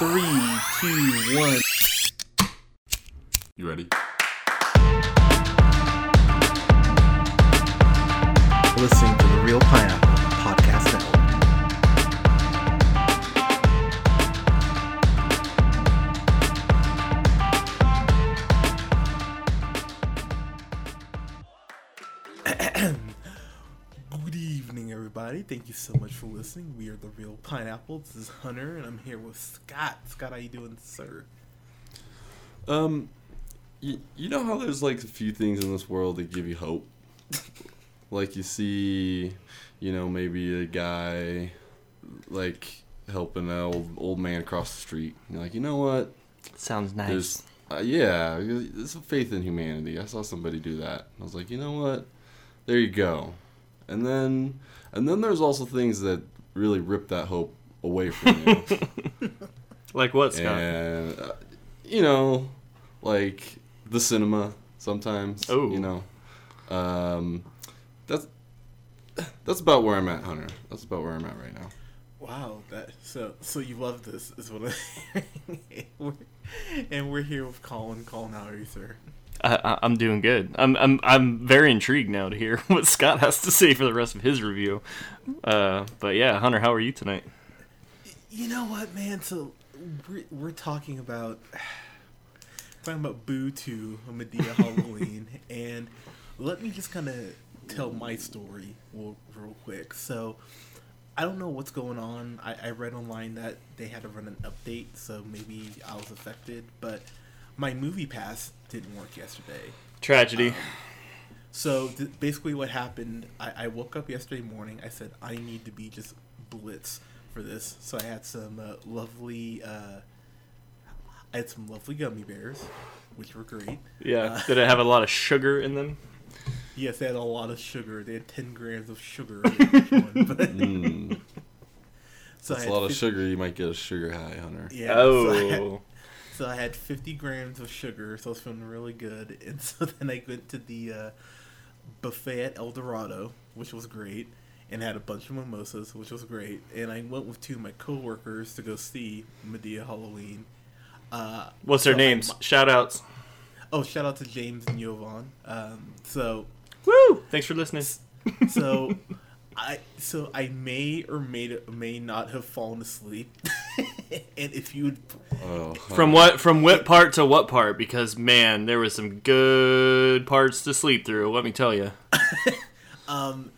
Three, two, one. You ready? Listening to the Real Pineapple Thank you so much for listening. We are the Real Pineapple. This is Hunter, and I'm here with Scott. Scott, how you doing, sir? Um, you, you know how there's like a few things in this world that give you hope? like you see, you know, maybe a guy like helping an old, old man cross the street. You're like, you know what? Sounds nice. There's, uh, yeah, there's a faith in humanity. I saw somebody do that. I was like, you know what? There you go. And then, and then there's also things that really rip that hope away from you. like what, Scott? and uh, you know, like the cinema sometimes. Oh. you know, um, that's that's about where I'm at, Hunter. That's about where I'm at right now. Wow, that so so you love this is what I we're, and we're here with Colin. Colin, how are you, sir? I, I'm doing good. I'm, I'm I'm very intrigued now to hear what Scott has to say for the rest of his review. Uh, but yeah, Hunter, how are you tonight? You know what, man? So we're, we're talking about talking about Boo 2 a Madea Halloween, and let me just kind of tell my story real, real quick. So I don't know what's going on. I, I read online that they had to run an update, so maybe I was affected, but my MoviePass didn't work yesterday. Tragedy. So th- basically, what happened? I-, I woke up yesterday morning. I said I need to be just blitz for this. So I had some uh, lovely, uh, I had some lovely gummy bears, which were great. yeah. uh, Did it have a lot of sugar in them? Yes, they had a lot of sugar. They had ten grams of sugar in each one. But Mm, so that's a had lot of sugar. You might get a sugar high, Hunter. Yeah. So I, had, Oh. so I had fifty grams of sugar. So I was feeling really good. And so then I went to the uh, buffet at El Dorado, which was great. and had a bunch of mimosas, which was great. And I went with two of my coworkers to go see Madea Halloween. Uh, What's their so I- names? Shout outs. oh, shout out to James and Jovan. Um, so, Woo! Thanks for listening. so I so I may or may may not have fallen asleep. and if you would, Oh, From what from what part to what part? Because man, there was some good parts to sleep through. Let me tell you. um,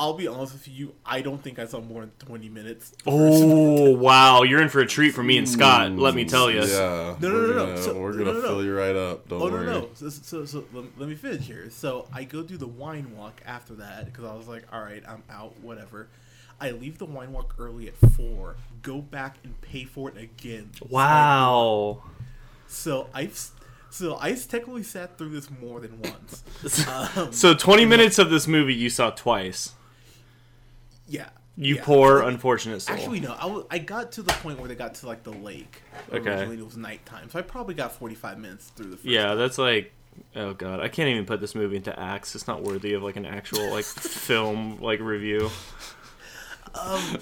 I'll be honest with you, I don't think I saw more than twenty minutes. Oh wow, you're in for a treat from me and Scott. Let me tell you. Yeah. No, no, we're no, no. Gonna, So- we're gonna no, no. fill you right up. Don't Oh no worry. no! So, so, so let, let me finish here. So I go do the wine walk after that because I was like, all right, I'm out, whatever. I leave the wine walk early at four. Go back and pay for it again. Wow. So I've so I technically sat through this more than once. Um, So 20 minutes of this movie you saw twice. Yeah. You yeah. poor unfortunate soul. Actually, no. I, w- I got to the point where they got to like the lake. Okay. Originally, it was nighttime, so I probably got 45 minutes through the. First yeah, that's like oh god, I can't even put this movie into acts. It's not worthy of like an actual like film like review. Um.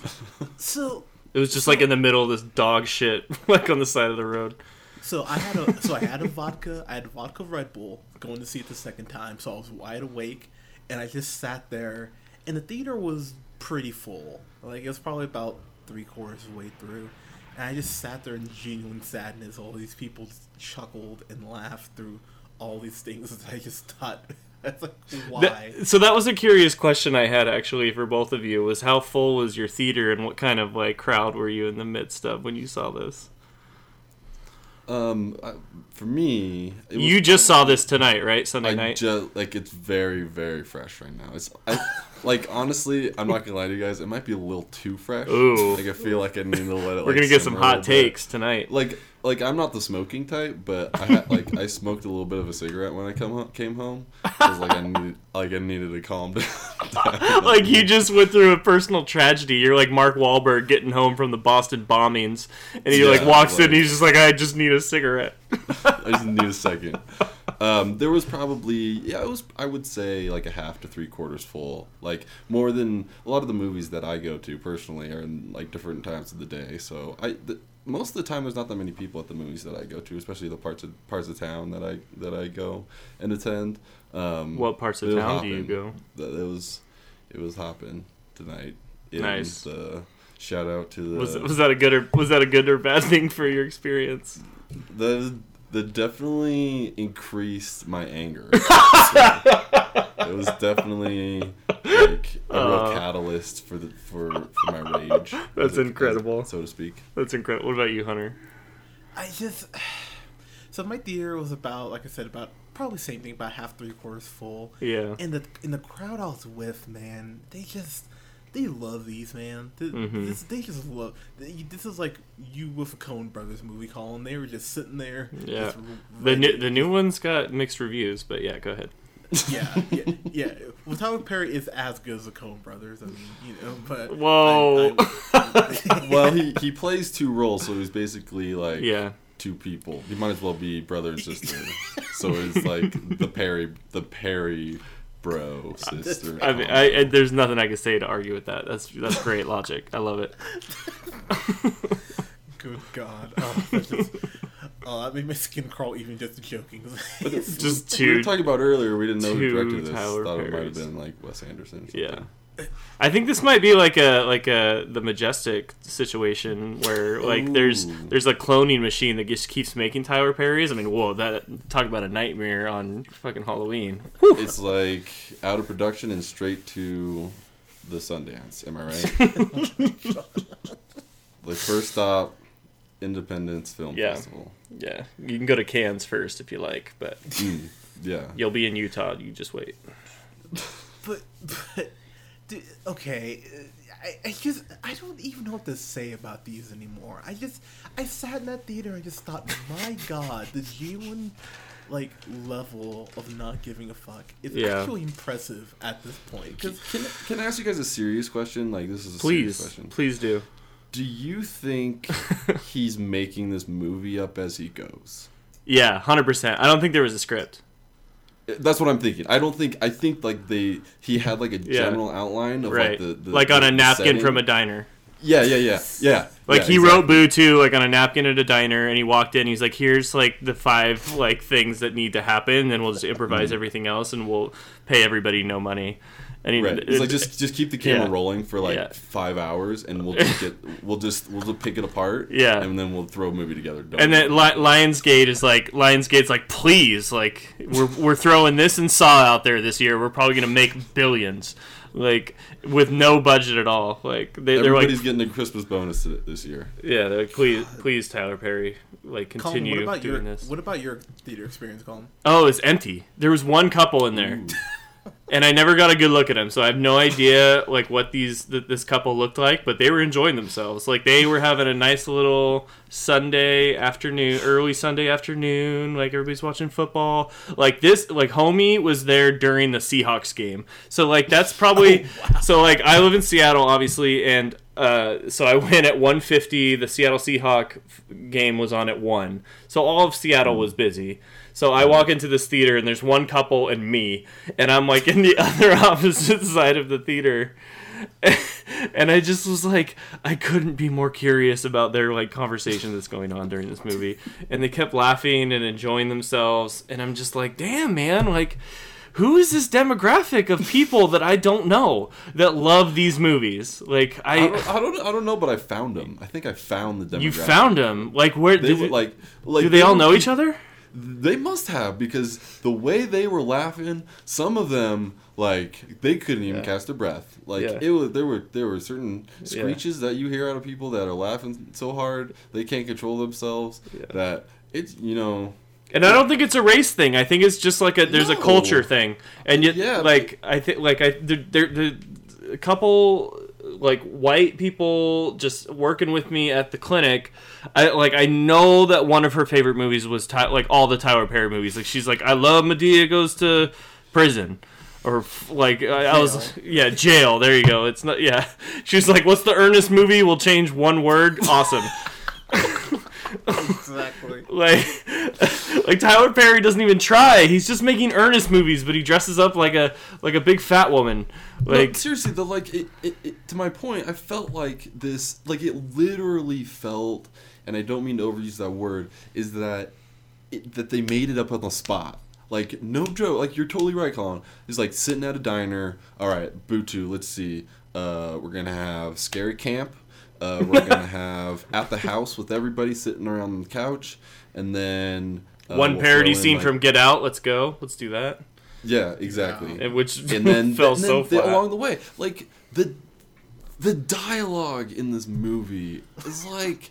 So It was just like in the middle of this dog shit like on the side of the road. So I had a so I had a vodka I had a vodka Red Bull going to see it the second time, so I was wide awake and I just sat there and the theater was pretty full. Like it was probably about three quarters of the way through. And I just sat there in genuine sadness. All these people chuckled and laughed through all these things that I just thought that's like why? Th- so that was a curious question I had actually for both of you was how full was your theater and what kind of like crowd were you in the midst of when you saw this? Um, I, for me, it was, You just saw this tonight, right? Sunday I night. just like it's very very fresh right now. It's I, like honestly, I'm not gonna lie to you guys. It might be a little too fresh. Ooh. Like I feel like I need to let it. We're like, gonna get some hot bit. takes tonight. Like like I'm not the smoking type, but I had, like I smoked a little bit of a cigarette when I come ho- came home. 'cause, like I needed like I needed to calm down. like you just went through a personal tragedy. You're like Mark Wahlberg getting home from the Boston bombings, and he like Yeah, walks in. and He's just like, I just need a cigarette. I just need a second. Um, there was probably yeah, it was I would say like a half to three quarters full. Like more than a lot of the movies that I go to personally are in like different times of the day. So I the, most of the time there's not that many people at the movies that I go to, especially the parts of parts of town that I that I go and attend. Um, What parts of it was town do you go? That- It was it was hopping tonight. in Nice. The, shout out to the Was was that a good or was that a good or bad thing for your experience? the the definitely increased my anger. it was definitely like a real Uh. catalyst for the for, for my rage. That's as it- incredible. so to speak. That's incredible. What about you, Hunter? I just so my theater was about like I said about probably same thing about half three quarters full. Yeah. And the in the crowd I was with, man, they just they love these man. They, Mhm. this, they just love. They, this is like you with a Coen Brothers movie, Colin. They were just sitting there. Yeah. just The new, the new one's got mixed reviews, but yeah, go ahead. yeah, yeah, yeah. Well, Tyler Perry is as good as the Coen Brothers. I mean, you know, but Whoa. I- I- Well, he he plays two roles, so he's basically like Yeah. two people. He might as well be brother and sister. so it's like the Perry the Perry bro sister. I mean, I, I, there's nothing I can say to argue with that. That's that's great logic. I love it. Good God. Oh, that's just, oh, that made my skin crawl even just joking. Just we were talking about earlier. We didn't know who directed this. Tyler Thought it might have been like Wes Anderson. or Yeah. I think this might be like a like a the majestic situation where like there's Ooh. there's a cloning machine that just keeps making Tyler Perry's. I mean, whoa, that talk about a nightmare on fucking Halloween. It's like out of production and straight to the Sundance. Am I right? like first stop, Independence Film Yeah. Festival. Yeah, you can go to Cannes first if you like, but Mm, yeah. you'll be in Utah. You just wait. but, but, dude, okay. I, I just, I don't even know what to say about these anymore. I just, I sat in that theater and just thought, my God, the genuine, like, level of not giving a fuck is Yeah. actually impressive at this point. Can, Because can, can I ask you guys a serious question? Like this is a serious question. please do. Do you think he's making this movie up as he goes? Yeah, hundred percent. I don't think there was a script. Uh, that's what I'm thinking. I don't think. I think like they he had like a Yeah. general outline of Right, like the, the like on the- a napkin setting. from a diner. Yeah, yeah, yeah, yeah. Like yeah, he exactly. wrote Boo 2, like on a napkin at a diner, and he walked in. He's like, "Here's like the five like things that need to happen, and we'll just improvise mm-hmm. everything else, and we'll pay everybody no money." And he. Right. It's like just just keep the camera Yeah. rolling for like Yeah. five hours, and we'll just get we'll just we'll just pick it apart. Yeah. and then we'll throw a movie together. Don't and then worry. Li- Lionsgate is like Lionsgate's like, please, like we're we're throwing this and Saw out there this year. We're probably gonna make billions, like with no budget at all. Like they, they're like, everybody's getting a Christmas bonus this year. yeah, they're like, please, please, Tyler Perry, like Colin, continue what about doing your, this. what about your theater experience, Colin? Oh, it's empty. There was one couple in there. and I never got a good look at them, so I have no idea like what these th- this couple looked like, but they were enjoying themselves. Like they were having a nice little Sunday afternoon, early Sunday afternoon. Like everybody's watching football. Like this, like homie was there during the Seahawks game, so like that's probably. So like I live in Seattle, obviously, and uh, so I went at 150. The Seattle Seahawk f- game was on at one, so all of Seattle was busy. So I walk into this theater and there's one couple and me, and I'm like in the other opposite side of the theater. and I just was like, I couldn't be more curious about their like conversation that's going on during this movie. And they kept laughing and enjoying themselves, and I'm just like, damn man, like who is this demographic of people that I don't know that love these movies? Like I I, don't, I don't I don't know, but I found them. I think I found the demographic. you found them. Like where They did like like do they all know each other? They must have because the way they were laughing, some of them like they couldn't even Yeah. catch their breath. Like Yeah. it was there were there were certain Yeah. screeches that you hear out of people that are laughing so hard they can't control themselves Yeah. that it's you know And I don't think it's a race thing. I think it's just like a there's a culture thing. And yet, Yeah, like I think like I there there the a couple like white people just working with me at the clinic. I like I know that one of her favorite movies was Ty, like all the Tyler Perry movies. Like she's like I love Madea goes to prison. Or like I, I was, yeah, jail. There you go. It's not, yeah. She's like, "What's the Ernest movie? We'll change one word. Awesome." Exactly. like like Tyler Perry doesn't even try. He's just making Ernest movies, but he dresses up like a like a big fat woman. Like no, seriously, though, like it, it, it, to my point, I felt like this, like it literally felt, and I don't mean to overuse that word, is that it, that they made it up on the spot. Like no joke, like you're totally right, Colin. He's like sitting at a diner. All right, Boo 2, let's see. Uh, we're gonna have scary camp. Uh, we're gonna have at the house with everybody sitting around the couch, and then uh, one we'll parody scene like- from Get Out. Let's go. Let's do that. yeah, exactly. And Which and then fell and then so flat. along the way. Like the the dialogue in this movie is like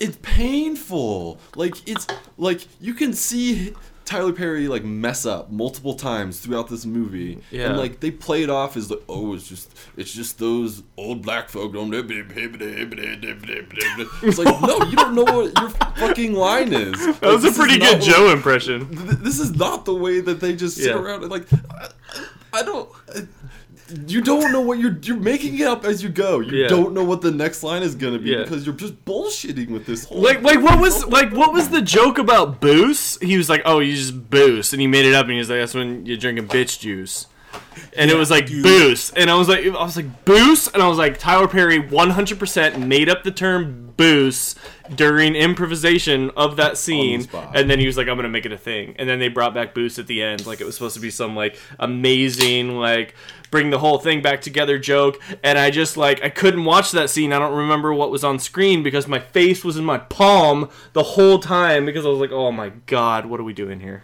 it's painful. Like it's like you can see Tyler Perry like mess up multiple times throughout this movie, Yeah. and like they play it off as like, oh, it's just it's just those old black folk. It's like no, you don't know what your fucking line is. that was a pretty good Joe impression. Th- this is not the way that they just sit Yeah. around and like I, I don't you don't know what you're you're making it up as you go you Yeah. don't know what the next line is gonna be Yeah. because you're just bullshitting with this whole Like, like what was like what was the joke about booze? He was like, "Oh, you just booze," and he made it up, and he was like, "That's when you're drinking bitch juice." And it was like dude. and I was like, I was like booze, and I was like, Tyler Perry 100% made up the term booze during improvisation of that scene, and then he was like, I'm gonna make it a thing, and then they brought back booze at the end, like it was supposed to be some like amazing like bring the whole thing back together joke, and I just like I couldn't watch that scene. I don't remember what was on screen because my face was in my palm the whole time because I was like, oh my god, what are we doing here?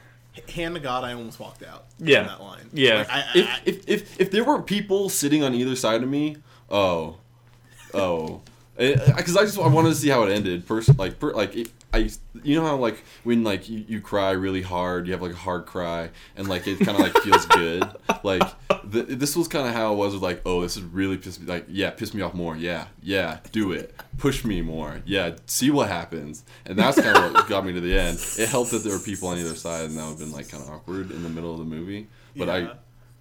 Hand to God, I almost walked out. Yeah. On that line. Yeah. Like, I, I, if, I- if if if there were people sitting on either side of me oh oh eh, eh, because I just I wanted to see how it ended. First, like per, like it, I you know how like when like you, you cry really hard, you have like a hard cry, and like it kind of like feels good. Like th- this was kind of how it was with like oh this is really pissed me like yeah piss me off more yeah yeah do it push me more yeah see what happens and that's kind of what got me to the end. It helped that there were people on either side and that would have been like kind of awkward in the middle of the movie. But Yeah.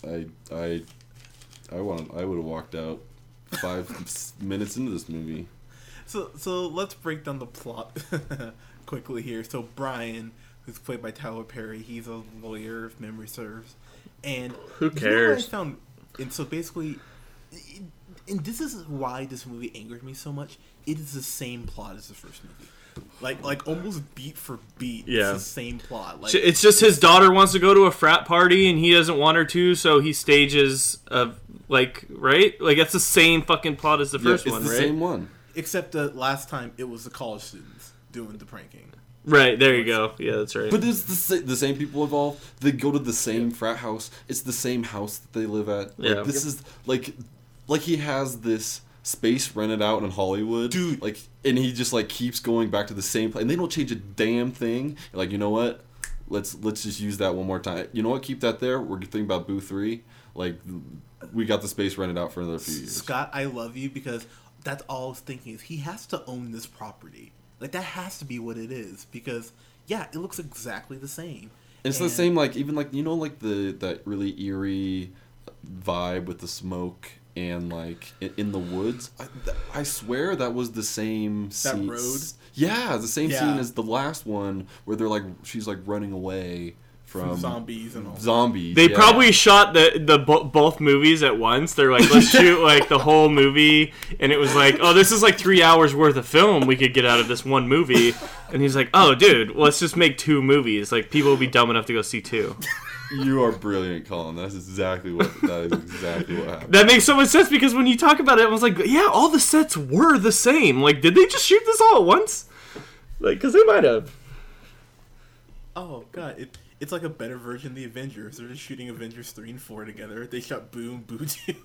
I I I I want I would have walked out five minutes into this movie. So so let's break down the plot quickly here. So Brian, who's played by Tyler Perry, he's a lawyer if memory serves, and Who you know cares? I found, and so basically, and this is why this movie angered me so much. It is the same plot as the first movie, like like almost beat for beat. Yeah. it's the same plot. Like It's just his daughter wants to go to a frat party and he doesn't want her to, so he stages a like right, like that's the same fucking plot as the Yeah, first it's one, the right? same one. Except that last time it was the college students doing the pranking. Right there you go. Yeah, that's right. But it's the, sa- the same people involved. They go to the same frat house. It's the same house that they live at. Like, Yeah. This is like, like he has this space rented out in Hollywood, Dude. Like, and he just like keeps going back to the same place, and they don't change a damn thing. Like, you know what? Let's let's just use that one more time. You know what? Keep that there. We're thinking about Boo three. Like, we got the space rented out for another few years. Scott, I love you because that's all I was thinking is he has to own this property. Like that has to be what it is because yeah, it looks exactly the same. And it's the same like even like you know like the that really eerie vibe with the smoke and like in, in the woods. I, th- I swear that was the same scene. That road? Yeah, the same Yeah. scene as the last one where they're like she's like running away from, From zombies and all. Zombies. They yeah. probably shot the the bo- both movies at once. They're like, let's shoot like the whole movie, and it was like, oh, this is like three hours worth of film we could get out of this one movie. And he's like, oh, dude, let's just make two movies. Like people will be dumb enough to go see two. You are brilliant, Colin. That's exactly what that is exactly what happened. That makes so much sense because when you talk about it, I was like, yeah, all the sets were the same. Like, did they just shoot this all at once? Like, because they might have. Oh god, it, it's like a better version of the Avengers. They're just shooting Avengers three and four together. They shot Boom, Boo two.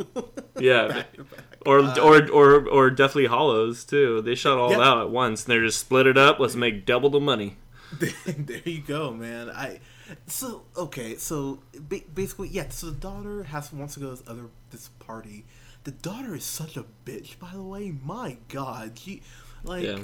Yeah. back back. Or, uh, or or or Deathly Hallows too. They shot all Yeah. out at once, and they're just split it up. Let's make double the money. there you go, man. I so okay. So basically, yeah. So the daughter has wants to go to this other this party. The daughter is such a bitch, by the way. My God, she like. Yeah.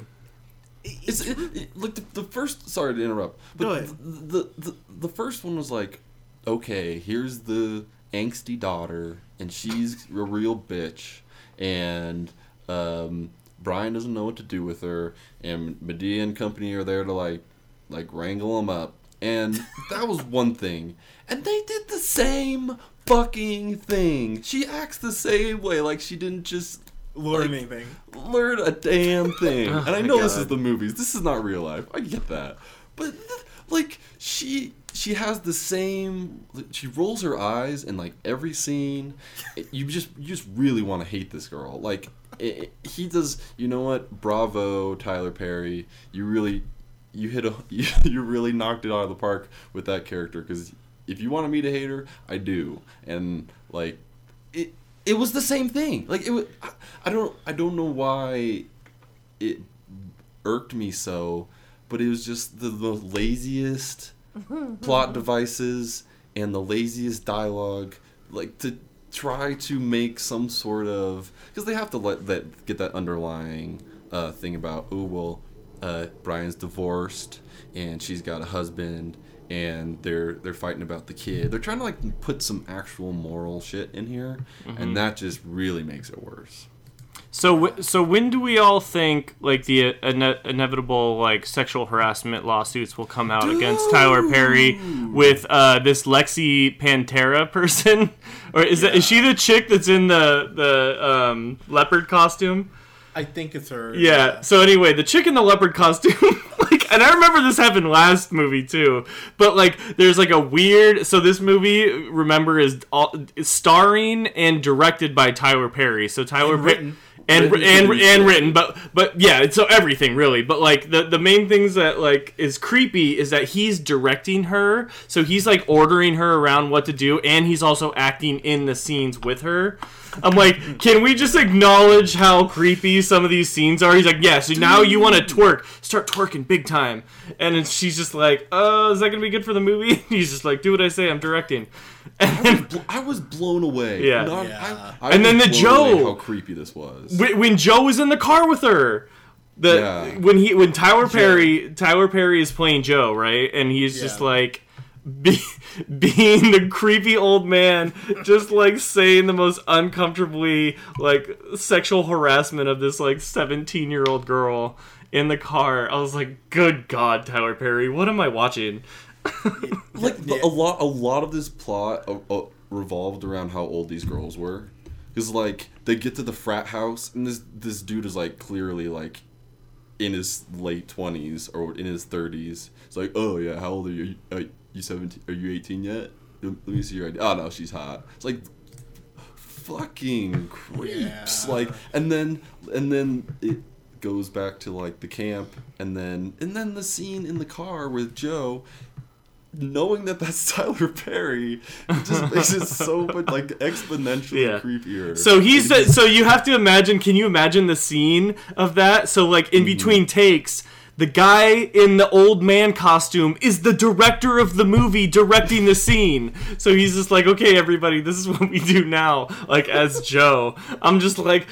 It- It's it, it, like the, the first. Sorry to interrupt, but Go ahead. The, the the first one was like, okay, here's the angsty daughter, and she's a real bitch, and um, Brian doesn't know what to do with her, and Madea and company are there to like like wrangle him up, and that was one thing. And they did the same fucking thing. She acts the same way, like she didn't just Learn Like- anything. learn a damn thing. Oh and I my know this is the movies. This is not real life. I get that. But th- like she she has the same she rolls her eyes in like every scene. You just you just really want to hate this girl. Like it, it- he does you know what? Bravo, Tyler Perry. You really you hit a you, you really knocked it out of the park with that character cuz if you wanted me to hate her, I do. And like it it was the same thing. Like it was, I, don't I don't know why it irked me so, but it was just the, the laziest plot devices and the laziest dialogue. Like to try to make some sort of because they have to let that get that underlying uh, thing about oh well, uh, Brian's divorced and she's got a husband and they're they're fighting about the kid. They're trying to like put some actual moral shit in here, and that just really makes it worse. So, w- so when do we all think like the ine- inevitable like sexual harassment lawsuits will come out against Tyler Perry with uh, this Lexy Panterra person, or is that is she the chick that's in the the um, leopard costume? I think it's her. Yeah. So anyway, the chick in the leopard costume, like, and I remember this happened last movie too. But like, there's like a weird. So this movie, remember, is, all, is starring and directed by Tyler Perry. So Tyler Perry. And, Written, and, and written, but but yeah, so everything really. But like the the main things that like is creepy is that he's directing her, so he's like ordering her around what to do, and he's also acting in the scenes with her. I'm like, can we just acknowledge how creepy some of these scenes are? He's like, yeah, so now you want to twerk. Start twerking big time. And then she's just like, oh, is that going to be good for the movie? He's just like, do what I say, I'm directing. And then Bl- I was blown away. Yeah. Not- Yeah. I, I And then the blown Joe. How creepy this was. when, when Joe was in the car with her, the Yeah. when he when Tyler Perry Tyler Perry is playing Joe, right? And he's just like be, being the creepy old man, just like saying the most uncomfortably like sexual harassment of this like 17 year old girl in the car. I was like, good God, Tyler Perry, what am I watching? like Yeah. a lot a lot of this plot uh, uh, revolved around how old these girls were because like they get to the frat house and this this dude is like clearly like in his late 20s or in his 30s it's like oh yeah how old are you are you 17 are you 18 yet let let me see your ID. oh no she's hot it's like fucking creeps Yeah. like and then and then it goes back to like the camp and then and then the scene in the car with joe knowing that that's Tyler Perry, just makes it so much like exponentially Yeah. creepier. So he's just- So you have to imagine. Can you imagine the scene of that? So like Mm-hmm. in between takes, the guy in the old man costume is the director of the movie directing the scene. So he's just like, okay, everybody, this is what we do now. Like as Joe, I'm just like,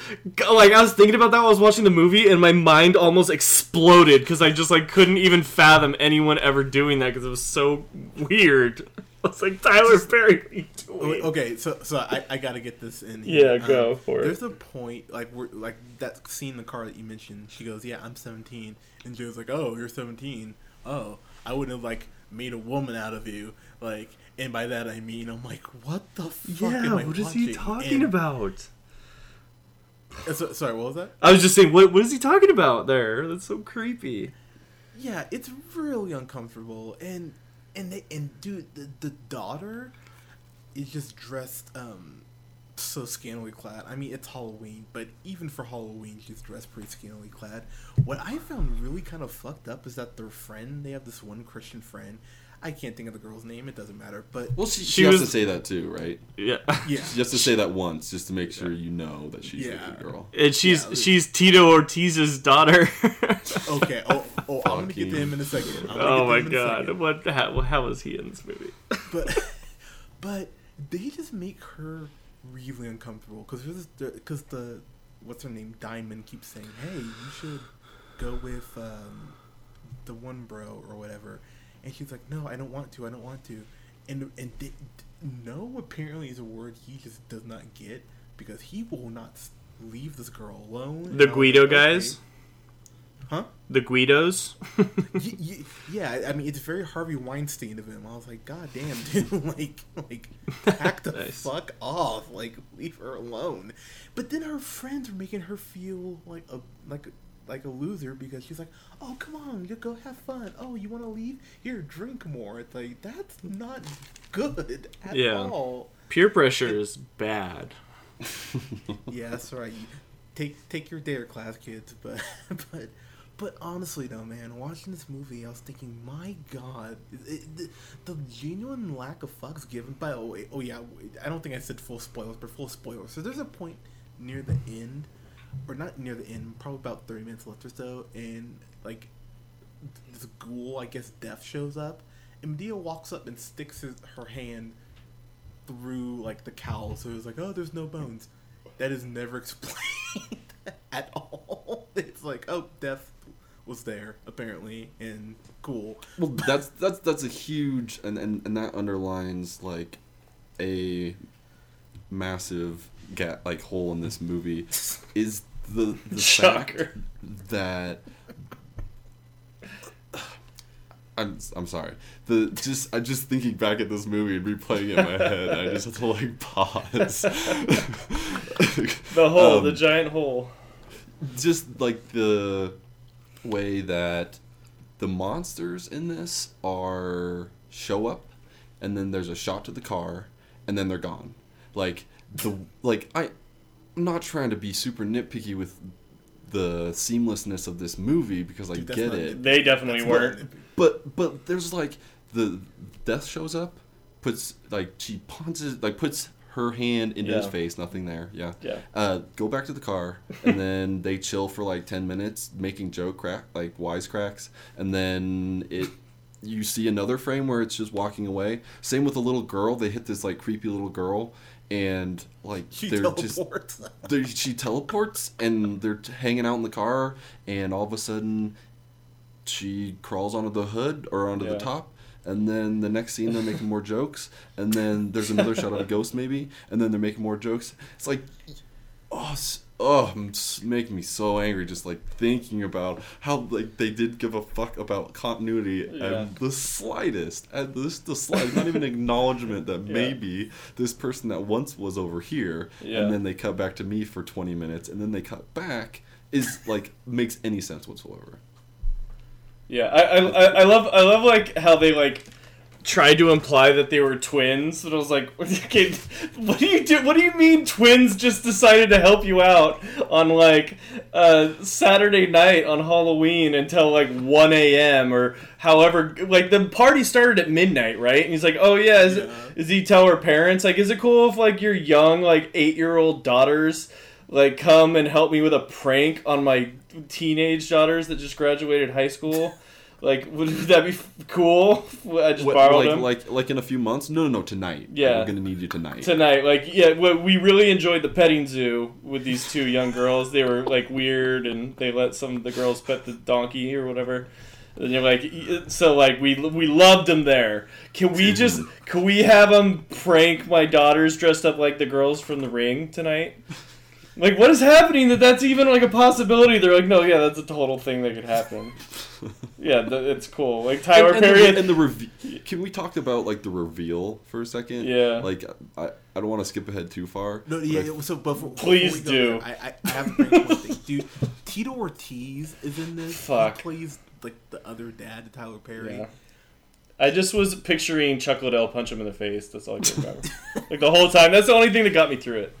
like I was thinking about that while I was watching the movie, and my mind almost exploded because I just like couldn't even fathom anyone ever doing that because it was so weird. I was like, Tyler Perry, what are you doing? Okay, so so I, I gotta get this in. Here. Yeah, go for it. There's a point like we're like that scene in the car that you mentioned. She goes, "Yeah, I'm 17," and Joe's like, "Oh, you're 17. Oh, I wouldn't have like made a woman out of you." Like, and by that I mean I'm like, what the fuck am I watching? And- about? uh, so- sorry, what was that? I was just saying, what, what is he talking about there? That's so creepy. Yeah, it's really uncomfortable, and and they and dude, the the daughter is just dressed um so scantily clad. I mean, it's Halloween, but even for Halloween, she's dressed pretty scantily clad. What I found really kind of fucked up is that their friend, they have this one Christian friend. I can't think of the girl's name. It doesn't matter, but well, she, she, She has to say that too, right? Yeah. yeah, She has to say that once just to make sure you know that she's Yeah. a good girl. And she's Yeah. she's Tito Ortiz's daughter. okay. Oh, oh, I'm gonna get to him in a second. I'm gonna oh my him in a god! second. What? How, how was he in this movie? but but they just make her really uncomfortable because because the what's her name Diamond keeps saying, "Hey, you should go with um, the one bro or whatever," and she's like, "No, I don't want to. I don't want to," and and no apparently is a word he just does not get because he will not leave this girl alone. The And I was Guido like, okay. guys. huh? the Guidos. y- y- yeah, I- mean, it's very Harvey Weinstein of him. I was like, God damn, dude, like, like, back the Nice. fuck off, like, leave her alone. But then her friends are making her feel like a like like a loser because she's like, oh come on, you go have fun. Oh, you want to leave? Here, drink more. It's like that's not good at Yeah. all. Peer pressure is bad. yeah, that's right. You take take your dare class, kids. But but but honestly, though, man, watching this movie, I was thinking, my God, it, the, the genuine lack of fucks given by oh wait, oh yeah, I don't think I said full spoilers, but full spoilers. So there's a point near the end, or not near the end, probably about thirty minutes left or so, and like this ghoul, I guess, death shows up, and Madea walks up and sticks his, her hand through like the cowl, so it's like, oh, there's no bones. That is never explained at all. It's like, oh, death was there apparently, and cool. Well, that's that's that's a huge and, and and that underlines like a massive gap like hole in this movie is the the fact Shocker. that I'm I'm sorry. The just I'm just thinking back at this movie and replaying it in my head. I just have to like pause. The hole, Um, the giant hole. just like the way that the monsters in this are show up and then there's a shot to the car and then they're gone like the like i i'm not trying to be super nitpicky with the seamlessness of this movie because i Dude, that's get not it They definitely That's weren't. but but there's like the death shows up puts like she punches like puts her hand into his face nothing there yeah Yeah. uh, go back to the car, and then they chill for like ten minutes, making joke crack like wisecracks, and then it. You see another frame where it's just walking away. Same with the little girl. They hit this like creepy little girl, and like She they're just teleports. they she teleports, and they're t- hanging out in the car, and all of a sudden, she crawls onto the hood or onto Yeah. the top. And then the next scene, they're making more jokes. And then there's another shot of a ghost, maybe. And then they're making more jokes. It's like, oh, oh, it's making me so angry just like thinking about how like they did give a fuck about continuity Yeah. and the slightest, and this the slightest, not even acknowledgement that Yeah. maybe this person that once was over here, Yeah. and then they cut back to me for 20 minutes, and then they cut back is like makes any sense whatsoever. Yeah, I, I, I I love I love like how they like tried to imply that they were twins, but I was like, okay, what do you do? What do you mean twins just decided to help you out on like uh, Saturday night on Halloween until like one a.m. or however? Like the party started at midnight, right? And he's like, oh yeah, is, Yeah. Does he tell her parents like, is it cool if like your young like eight year old daughters like come and help me with a prank on my teenage daughters that just graduated high school? Like, would that be cool? I just What, borrowed like them like like in a few months? No, no, no, tonight. Yeah. we're gonna need you tonight. tonight. Like, yeah, we we really enjoyed the petting zoo with these two young girls. They were like weird, and they let some of the girls pet the donkey or whatever. And you're like, so like we we loved them there. Can we just mm-hmm. can we have them prank my daughters dressed up like the girls from The Ring tonight? Like, what is happening that that's even like a possibility? They're like, no, yeah, that's a total thing that could happen. yeah, th- it's cool. Like Tyler and, and Perry. the, and the reve- Can we talk about like the reveal for a second? Yeah. Like I, I don't want to skip ahead too far. No, but yeah. I- yeah, So, but before, Please before do. there, I, I, I have to bring up one thing, dude. Tito Ortiz is in this. Fuck. He plays like the other dad to Tyler Perry. Yeah. I just was picturing Chuck Liddell punch him in the face. That's all I could remember. like the whole time. That's the only thing that got me through it.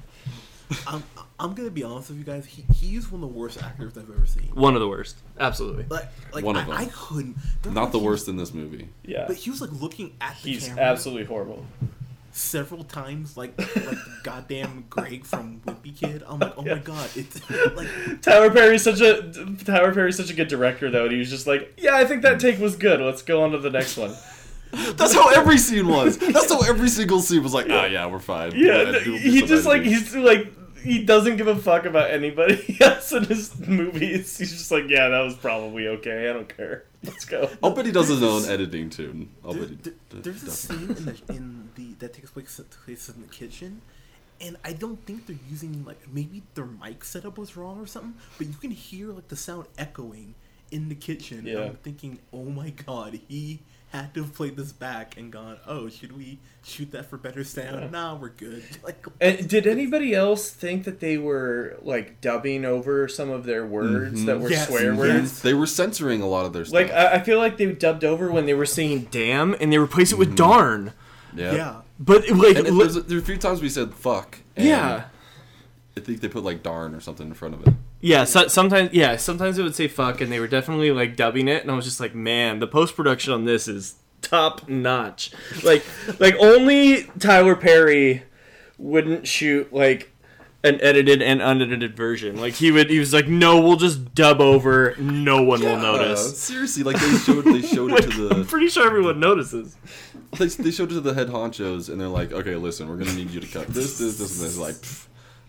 I'm, I'm gonna be honest with you guys. He, he's one of the worst actors I've ever seen. One of the worst. Absolutely. Like, like One I, of them. I couldn't. not was the he- worst in this movie. Yeah. But he was like looking at the He's camera absolutely horrible. several times, like like goddamn Greg from Wimpy Kid. I'm like, oh Yeah. my god, it's like Tyler Perry's such a Tyler Perry's such a good director though. And he was just like, yeah, I think that take was good. Let's go on to the next one. That's how every scene was. That's how every single scene was like, ah, yeah, we're fine. Yeah, Go ahead, do- do he just like he's like he doesn't give a fuck about anybody else in his movies. He's just like, yeah, that was probably okay. I don't care. Let's go. I'll bet he does his own editing too. I'll there, bet he. there- there's a scene in the in the that takes place place in the kitchen. And I don't think they're using like maybe their mic setup was wrong or something, but you can hear like the sound echoing in the kitchen. Yeah. I'm thinking, oh my god, he had to have played this back and gone, oh, should we shoot that for better sound? Yeah. Nah, we're good. Like, And did anybody else think that they were like dubbing over some of their words Mhm. that were Yes, swear yes. words? They were censoring a lot of their stuff. Like I, I feel like they dubbed over when they were saying "damn" and they replaced it with "darn." yeah. yeah. But like, And it, li- there's, a, there were a few times we said "fuck." and yeah, I think they put like "darn" or something in front of it. Yeah. So, sometimes, yeah, sometimes it would say "fuck" and they were definitely like dubbing it, and I was just like, man, the post production on this is top notch. Like, like only Tyler Perry wouldn't shoot like an edited and unedited version. Like he would, he was like, no, we'll just dub over. No one will notice. Seriously, like they showed they showed it to I'm the pretty sure everyone notices. they, they showed it to the head honchos, and they're like, "Okay, listen, we're gonna need you to cut this, this, this, and this." Like, "Pff,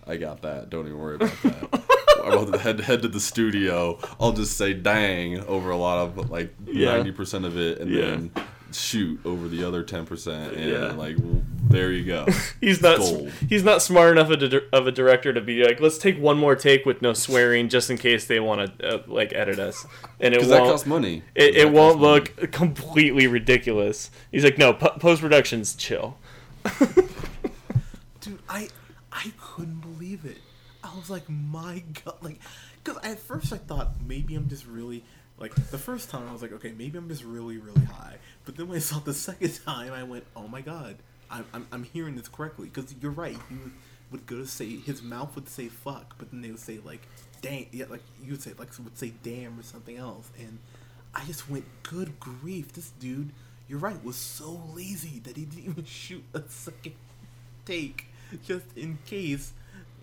I got that. Don't even worry about that. I'll head head to the studio. I'll just say "dang" over a lot of like Yeah. ninety percent of it, and Yeah. then shoot over the other ten percent, and Yeah. like w- there you go. He's not. Gold. He's not smart enough of a, of a director to be like, let's take one more take with no swearing, just in case they want to uh, like edit us, and it that won't. costs money. it, it won't money. look completely ridiculous. He's like, no, po- post production's chill. Dude, I I couldn't believe it. I was like, my god, like, because at first I thought maybe I'm just really like the first time I was like, okay, maybe I'm just really really high. But then when I saw it the second time, I went, oh my god, I'm I'm, I'm hearing this correctly. Because you're right, he would, go to say his mouth would say fuck, but then they would say like, dang, yeah, like you would say like would say damn or something else, and I just went, good grief, this dude. You're right. Was so lazy that he didn't even shoot a second take just in case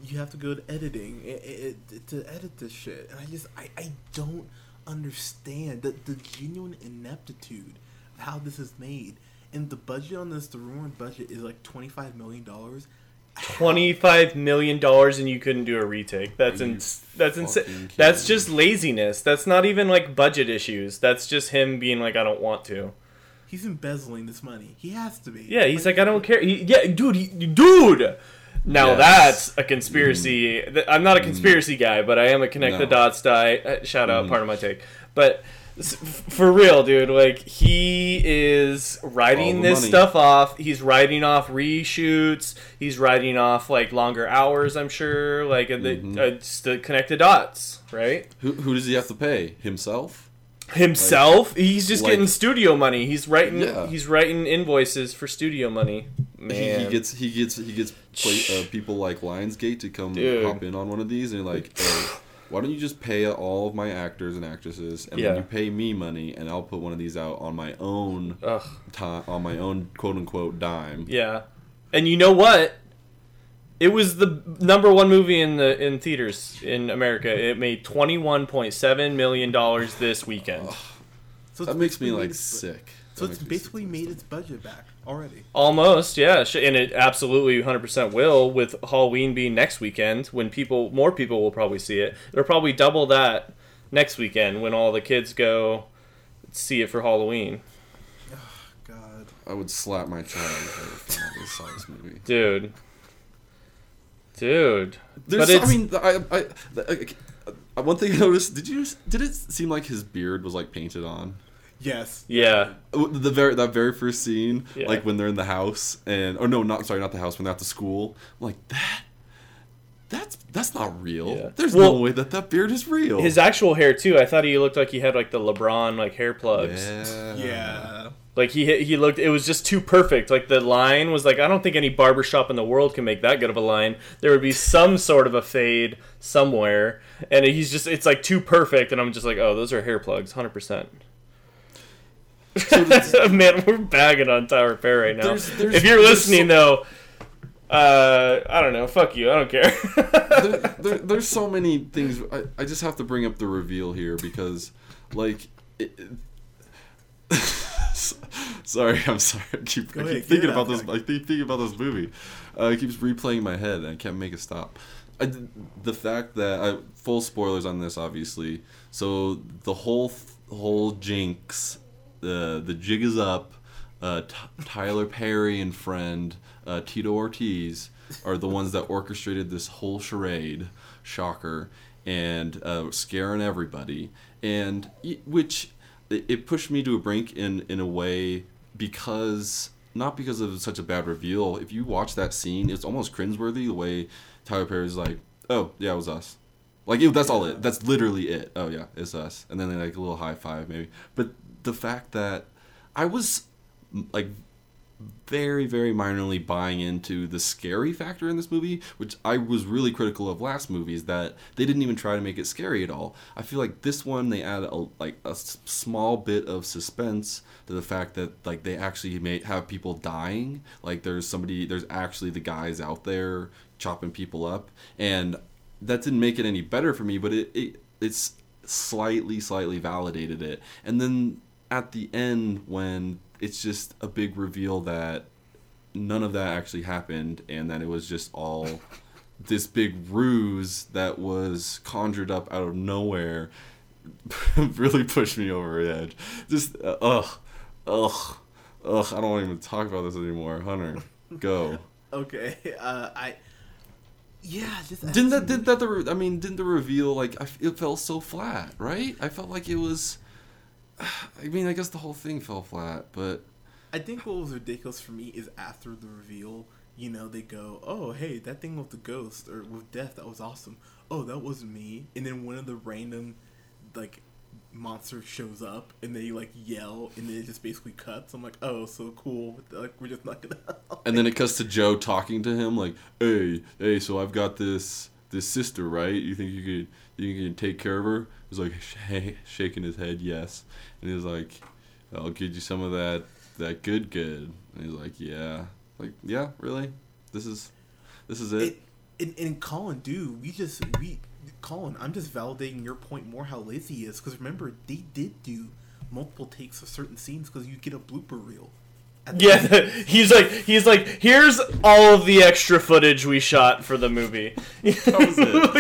you have to go to editing i i i- to edit this shit. And I just I, I don't understand the the genuine ineptitude of how this is made. And the budget on this, the rumored budget is like twenty five million dollars. Twenty five million dollars and you couldn't do a retake. That's Are you ins- that's insane. That's just laziness. That's not even like budget issues. That's just him being like, I don't want to. He's embezzling this money. He has to be. Yeah, he's like, I don't care. He, yeah, dude, he, dude. Now Yes. that's a conspiracy. Th- I'm not a conspiracy guy, but I am a connect the dots guy. Uh, shout out, part of my take. But for real, dude, like he is writing this money. stuff off. He's writing off reshoots. He's writing off like longer hours. I'm sure, like uh, the, uh, just to connect the dots, right? Who, who does he have to pay? Himself? Himself, he's just like- getting studio money. He's writing. Yeah. He's writing invoices for studio money. He, Man, he gets he gets he gets play, uh, people like Lionsgate to come Dude. hop in on one of these, and you're like, hey, why don't you just pay all of my actors and actresses, and Yeah. then you pay me money, and I'll put one of these out on my own time, on my own quote unquote dime. Yeah, and you know what? It was the number one movie in the in theaters in America. It made twenty one point seven million dollars this weekend. So That makes me like sick. So That it's basically made its budget back already. Almost, yeah, and it absolutely hundred percent will. With Halloween being next weekend, when people more people will probably see it. It'll probably double that next weekend when all the kids go see it for Halloween, Oh, God. I would slap my child if I saw this movie. dude. Dude, There's, But it's- I mean, I, I, I, I, uh, uh, one thing I noticed. Did you? Did it seem like his beard was like painted on? Yes. yeah, uh, The very that very first scene, Yeah. like when they're in the house, and oh no, not sorry, not the house, when they're at the school. I'm like that. That's that's not real. Yeah. There's Well, no way that that beard is real. his actual hair too. I thought he looked like he had like the LeBron like hair plugs. yeah. Yeah. Like he he looked it was just too perfect. Like the line was like I don't think any barbershop in the world can make that good of a line. There would be some sort of a fade somewhere and he's just it's like too perfect and I'm just like, "Oh, those are hair plugs, 100%." Man, we're bagging on Tower Fair right now. There's- there's- if you're listening though, uh I don't know, fuck you. I don't care. there, there, there's so many things. I, I just have to bring up the reveal here because, like, it, sorry, I'm sorry. I keep, I keep get thinking about this. I keep thinking about this movie. Uh, it keeps replaying in my head, and I can't make it stop. I, the fact that I, full spoilers on this, obviously. So the whole whole jinx, the the jig is up. Uh, T- Tyler Perry and friend uh, Tito Ortiz are the ones that orchestrated this whole charade. Shocker. and uh, scaring everybody, and which it, it pushed me to a brink in in a way because not because of such a bad reveal. If you watch that scene, it's almost cringeworthy the way Tyler Perry's like, "Oh yeah, it was us." Like it, that's all it. That's literally it. Oh yeah, it's us. And then they like a little high five maybe. But the fact that I was like very very minorly buying into the scary factor in this movie, which I was really critical of last movies that they didn't even try to make it scary at all. I feel like this one they add a, like a small bit of suspense to the fact that like they actually may have people dying. Like there's somebody there's actually the guys out there chopping people up and that didn't make it any better for me, but it, it it's slightly slightly validated it. And then at the end when it's just a big reveal that none of that actually happened and that it was just all this big ruse that was conjured up out of nowhere really pushed me over the edge. Just uh, ugh, ugh, ugh. I don't want to even talk about this anymore. Hunter, go. Okay, uh, I. Yeah, Didn't that did that the re- I mean didn't the reveal like I it fell so flat right? I felt like it was. I mean I guess the whole thing fell flat, but I think what was ridiculous for me is after the reveal, you know, they go, "Oh, hey, that thing with the ghost or with death, that was awesome." Oh, that wasn't me. And then one of the random, like, monsters shows up, and they like yell, and then it just basically cuts. I'm like, "Oh, so cool." Like, we're just not gonna. and then it cuts to Joe talking to him like, "Hey, hey, so I've got this this sister, right? You think you could you can take care of her?" He's like sh- shaking his head, yes, and he's like, "I'll give you some of that that good good." And he's like, "Yeah, like yeah, really? This is this is it." and, and Colin, dude, we just we Colin, I'm just validating your point more how lazy he is because remember they did do multiple takes of certain scenes because you get a blooper reel. Yeah, he's like he's like here's all of the extra footage we shot for the movie. he's like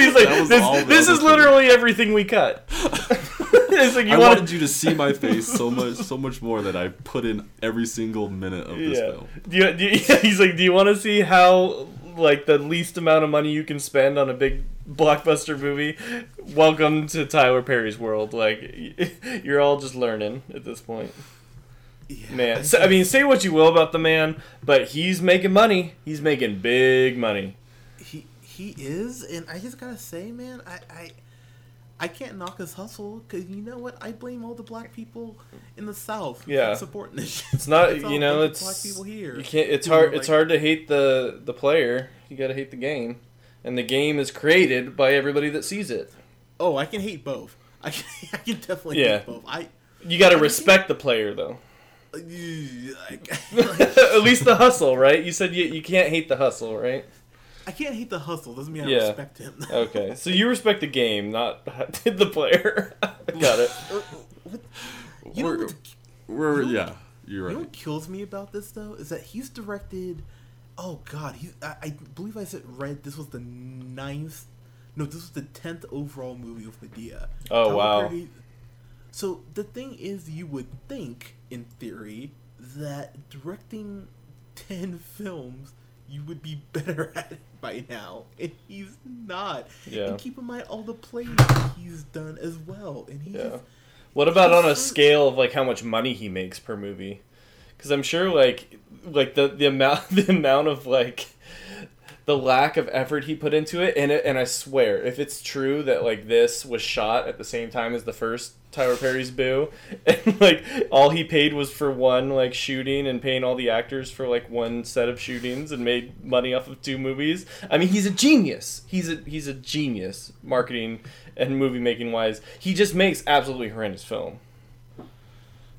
this, this is literally everything we cut. it's like you I want wanted you to see my face so much, so much more that I put in every single minute of this yeah. film. Do you, do you, he's like, do you want to see how like the least amount of money you can spend on a big blockbuster movie? Welcome to Tyler Perry's world. Like you're all just learning at this point. Yeah, Man, so, I mean, say what you will about the man, but he's making money. He's making big money. he he is, and I just gotta say, man, I I, I can't knock his hustle because you know what? I blame all the black people in the South. for Yeah. supporting this. shit. It's not, you know, it's black people here. You can't. It's hard. It's hard to hate the the player. You gotta hate the game, and the game is created by everybody that sees it. Oh, I can hate both. I can, I can definitely Yeah. hate both. I. You gotta I respect the player, though. Like, At least the hustle, right? You said you, you can't hate the hustle, right? I can't hate the hustle. Doesn't mean I Yeah. respect him. Okay, so you respect the game, not the player. Got it. Uh, you We're- what? We're You know- yeah, you're You know right. what kills me about this though is that he's directed. Oh God, he. I, I believe I said read this was the ninth. No, this was the tenth overall movie of Madea. Oh, Tyler wow. Perry- so the thing is, you would think, in theory, that directing ten films, you would be better at it by now, and he's not. Yeah. And keep in mind all the plays he's done as well, and he Yeah. just What about on a scale of like how much money he makes per movie? Because I'm sure like like the the amount the amount of like the lack of effort he put into it and it, and I swear if it's true that like this was shot at the same time as the first Tyler Perry's Boo and like all he paid was for one like shooting and paying all the actors for like one set of shootings and made money off of two movies. I mean he's a genius. He's a he's a genius marketing and movie making wise. He just makes absolutely horrendous film.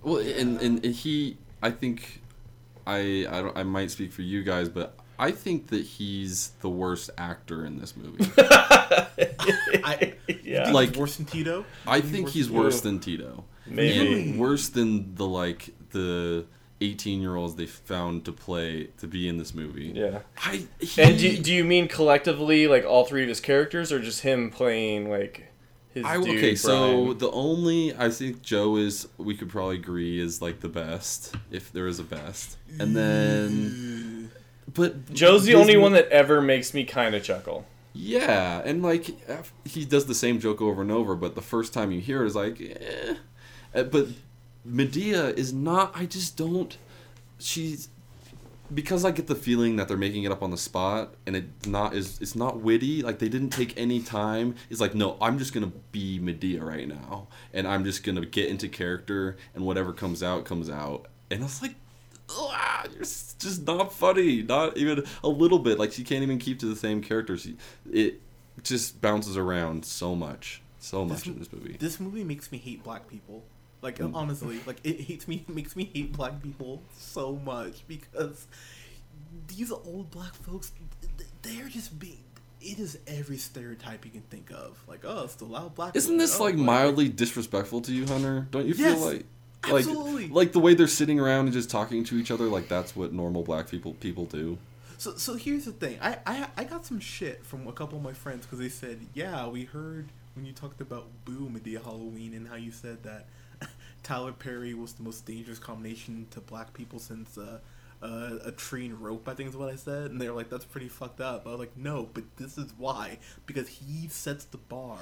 Well, and and he, I think, I I don't I might speak for you guys, but I think that he's the worst actor in this movie. I yeah. Like- he's worse than Tito. I think he's Ooh. worse than Tito. Maybe. And worse than the like the 18 year olds they found to play to be in this movie. Yeah. I he, And do, do you mean collectively, like all three of his characters, or just him playing like his I, dude? okay, so Brian? the only I think Joe is we could probably agree is like the best if there is a best, and then but Joe's the only one that ever makes me kind of chuckle. Yeah, and like he does the same joke over and over, but the first time you hear it is like, eh. Uh, But Madea is not. I just don't. She's because I get the feeling that they're making it up on the spot, and it not is. It's not witty. Like they didn't take any time. It's like no, I'm just gonna be Madea right now, and I'm just gonna get into character, and whatever comes out comes out. And I was like, ah, you're just not funny, not even a little bit. Like she can't even keep to the same character. She, it just bounces around so much, so much in this movie. This movie makes me hate black people. Like Mm. honestly, like it hates me, makes me hate black people so much because these old black folks, they're just being. It is every stereotype you can think of. Like, oh, it's the loud black. Isn't this Oh, like mildly disrespectful to you, Hunter? Don't you feel like like absolutely. like the way they're sitting around and just talking to each other like that's what normal black people people do? So, so here's the thing. I, I, I got some shit from a couple of my friends because they said, yeah, we heard when you talked about Boo Madea Halloween and how you said that Tyler Perry was the most dangerous combination to black people since uh, uh, a tree and rope. I think is what I said, and they were like, that's pretty fucked up. I was like, no, but this is why because he sets the bar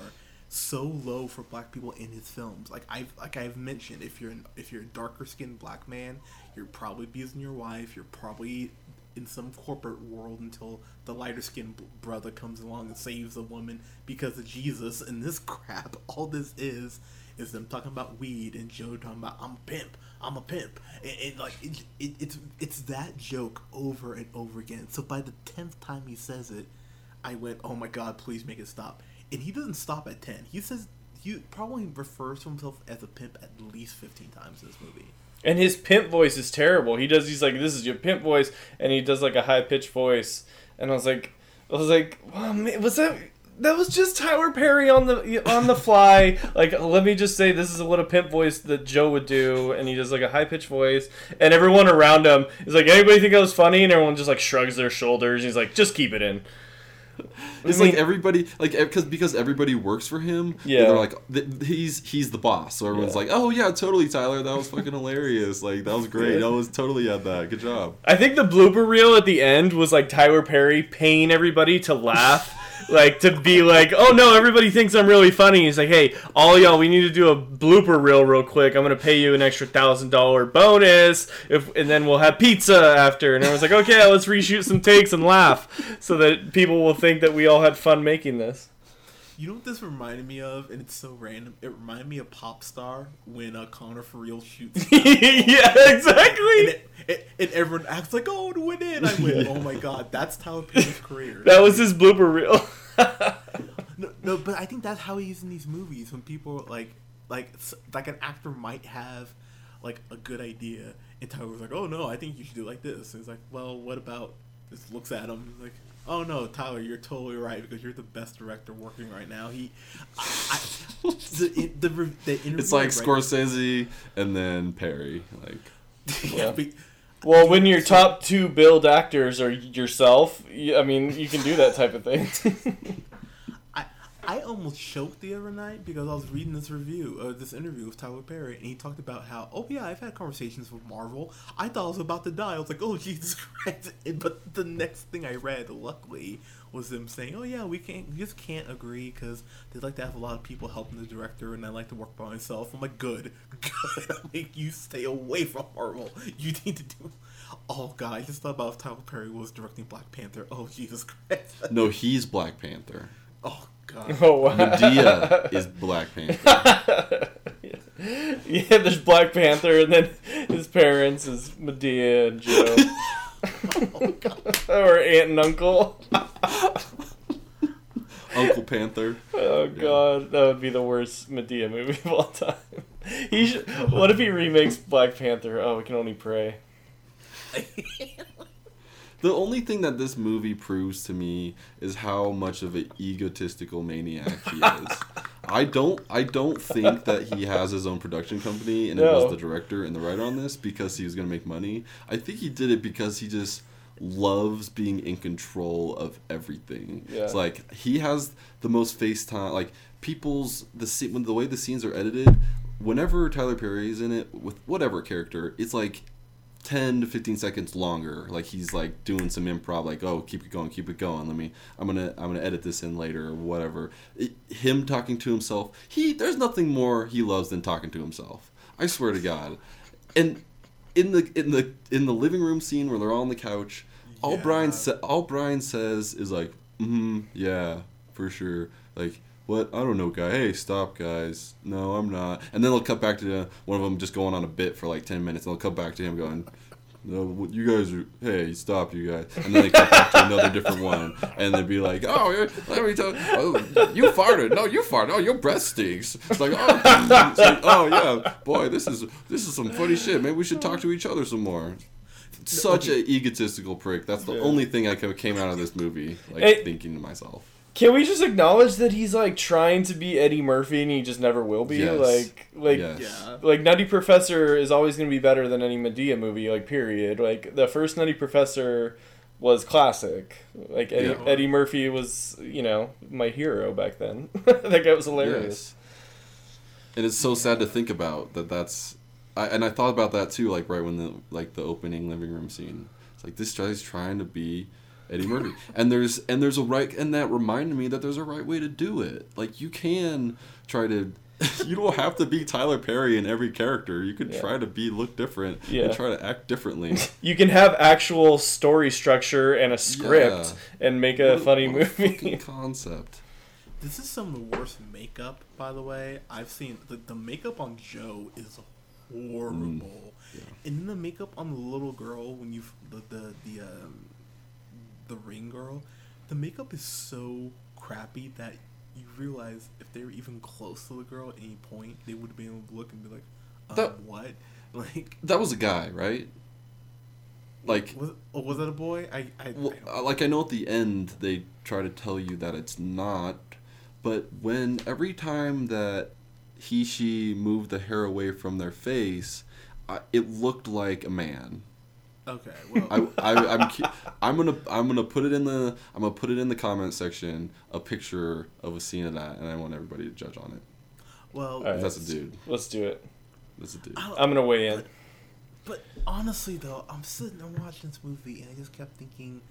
so low for black people in his films. Like I've like I've mentioned, if you're an, if you're a darker skinned black man, you're probably abusing your wife. You're probably in some corporate world until the lighter skinned brother comes along and saves the woman because of Jesus. And this crap, all this is, is them talking about weed and Joe talking about I'm a pimp, I'm a pimp, and, and like it, it, it's it's that joke over and over again. So by the tenth time he says it, I went, oh my god, please make it stop. And he doesn't stop at 10. He says, he probably refers to himself as a pimp at least 15 times in this movie. And his pimp voice is terrible. He does. He's like, "This is your pimp voice," and he does like a high pitched voice. And I was like, I was like, wow, man, was that? That was just Tyler Perry on the on the fly. Like, let me just say, this is what a pimp voice that Joe would do, and he does like a high pitched voice, and everyone around him is like, anybody think that was funny? And everyone just like shrugs their shoulders. And he's like, just keep it in. It's mean- like everybody like eh, because because everybody works for him. Yeah. they're like th- he's he's the boss. So everyone's Yeah. like, oh yeah, totally, Tyler. That was fucking hilarious. Like that was great. That was totally at that. Good job. I think the blooper reel at the end was like Tyler Perry paying everybody to laugh. Like to be like, oh no, everybody thinks I'm really funny. He's like, hey, all y'all, we need to do a blooper reel real quick. I'm gonna pay you an extra thousand dollar bonus, if and then we'll have pizza after. And I was like, okay, let's reshoot some takes and laugh, so that people will think that we all had fun making this. You know what this reminded me of? And it's so random. It reminded me of Pop Star when uh, Connor for real shoots. yeah, and, exactly. it, it, and everyone acts like, oh, to win it. I went, oh my god, that's Tyler Perry's career. That was his blooper reel. No, no, but I think that's how he is in these movies. When people like, like, like an actor might have like a good idea, and Tyler was like, "Oh no, I think you should do it like this." And he's like, "Well, what about?" Just looks at him like, "Oh no, Tyler, you're totally right because you're the best director working right now." He, I, I, the, the, the, the interview It's like I read- Scorsese and then Perry. Like yeah, but- Well, when your top two build actors are yourself, I mean, you can do that type of thing. I almost choked the other night because I was reading this review, uh, this interview with Tyler Perry, and he talked about how, oh yeah, I've had conversations with Marvel. I thought I was about to die. I was like, oh Jesus Christ! And, but the next thing I read, luckily, was them saying, oh yeah, we can't, we just can't agree because they like to have a lot of people helping the director, and I like to work by myself. I'm like, good, good. I make you stay away from Marvel. You need to do. Oh god, I just thought about if Tyler Perry was directing Black Panther. Oh Jesus Christ! no, he's Black Panther. Oh god. oh, wow. Madea is Black Panther. yeah, there's Black Panther, and then his parents is Madea and Joe. Oh, or aunt and uncle. Uncle Panther. Oh god, that would be the worst Madea movie of all time. He should, what if he remakes Black Panther? Oh, we can only pray. The only thing that this movie proves to me is how much of an egotistical maniac he is. I don't I don't think that he has his own production company and it was the director and the writer on this because he was gonna make money. I think he did it because he just loves being in control of everything. Yeah. It's like he has the most face time like people's the scene when the way the scenes are edited, whenever Tyler Perry is in it with whatever character, it's like 10 to 15 seconds longer. Like he's like doing some improv like oh keep it going keep it going. Let me i'm gonna i'm gonna edit this in later or whatever. It, him talking to himself he there's nothing more he loves than talking to himself. I swear to god. And in the in the in the living room scene where they're all on the couch all Yeah. brian sa- all brian says is like mm yeah for sure. Like what I don't know, guy. Hey, stop, guys. No, I'm not. And then they'll cut back to one of them just going on a bit for like ten minutes, and they'll cut back to him going, "No, you guys are. Hey, stop, you guys." And then they cut back to another different one, and they'd be like, "Oh, let me tell. Oh, you farted. No, you farted. Oh, your breath stinks." It's like, oh, it's like, oh yeah, boy, this is this is some funny shit. Maybe we should talk to each other some more. Such a egotistical prick. That's the Yeah. only thing I came out of this movie like Hey. thinking to myself. Can we just acknowledge that he's like trying to be Eddie Murphy and he just never will be? Yes. Like, like, Yes. Yeah. like Nutty Professor is always going to be better than any Madea movie. Like, period. Like the first Nutty Professor was classic. Like Eddie, Yeah. Eddie Murphy was, you know, my hero back then. that guy was hilarious. Yes. And it's so sad to think about that. That's, I, and I thought about that too. Like right when the like the opening living room scene. It's like this guy's trying to be Eddie Murphy, and there's and there's a right, and that reminded me that there's a right way to do it. Like you can try to. You don't have to be Tyler Perry in every character. You could Yeah. try to be look different Yeah. and try to act differently. You can have actual story structure and a script and make a What funny what a movie. concept. This is some of the worst makeup, by the way. I've seen the, the makeup on Joe is horrible, Mm, yeah. and then the makeup on the little girl when you the the the um, the ring girl, the makeup is so crappy that you realize if they were even close to the girl at any point, they would have been able to look and be like, um, That- "What?" Like, That was a guy, right? Like was, oh, was that a boy? I, I, Well, I uh, like I know at the end they try to tell you that it's not, but when every time that he she moved the hair away from their face, I, it looked like a man. Okay, well, I, I I'm I'm gonna I'm gonna put it in the I'm gonna put it in the comment section a picture of a scene of that, and I want everybody to judge on it. well, Alright. That's a dude. Let's do it. That's a dude. I don't- I'm gonna weigh in. But honestly, though, I'm sitting there watching this movie, and I just kept thinking,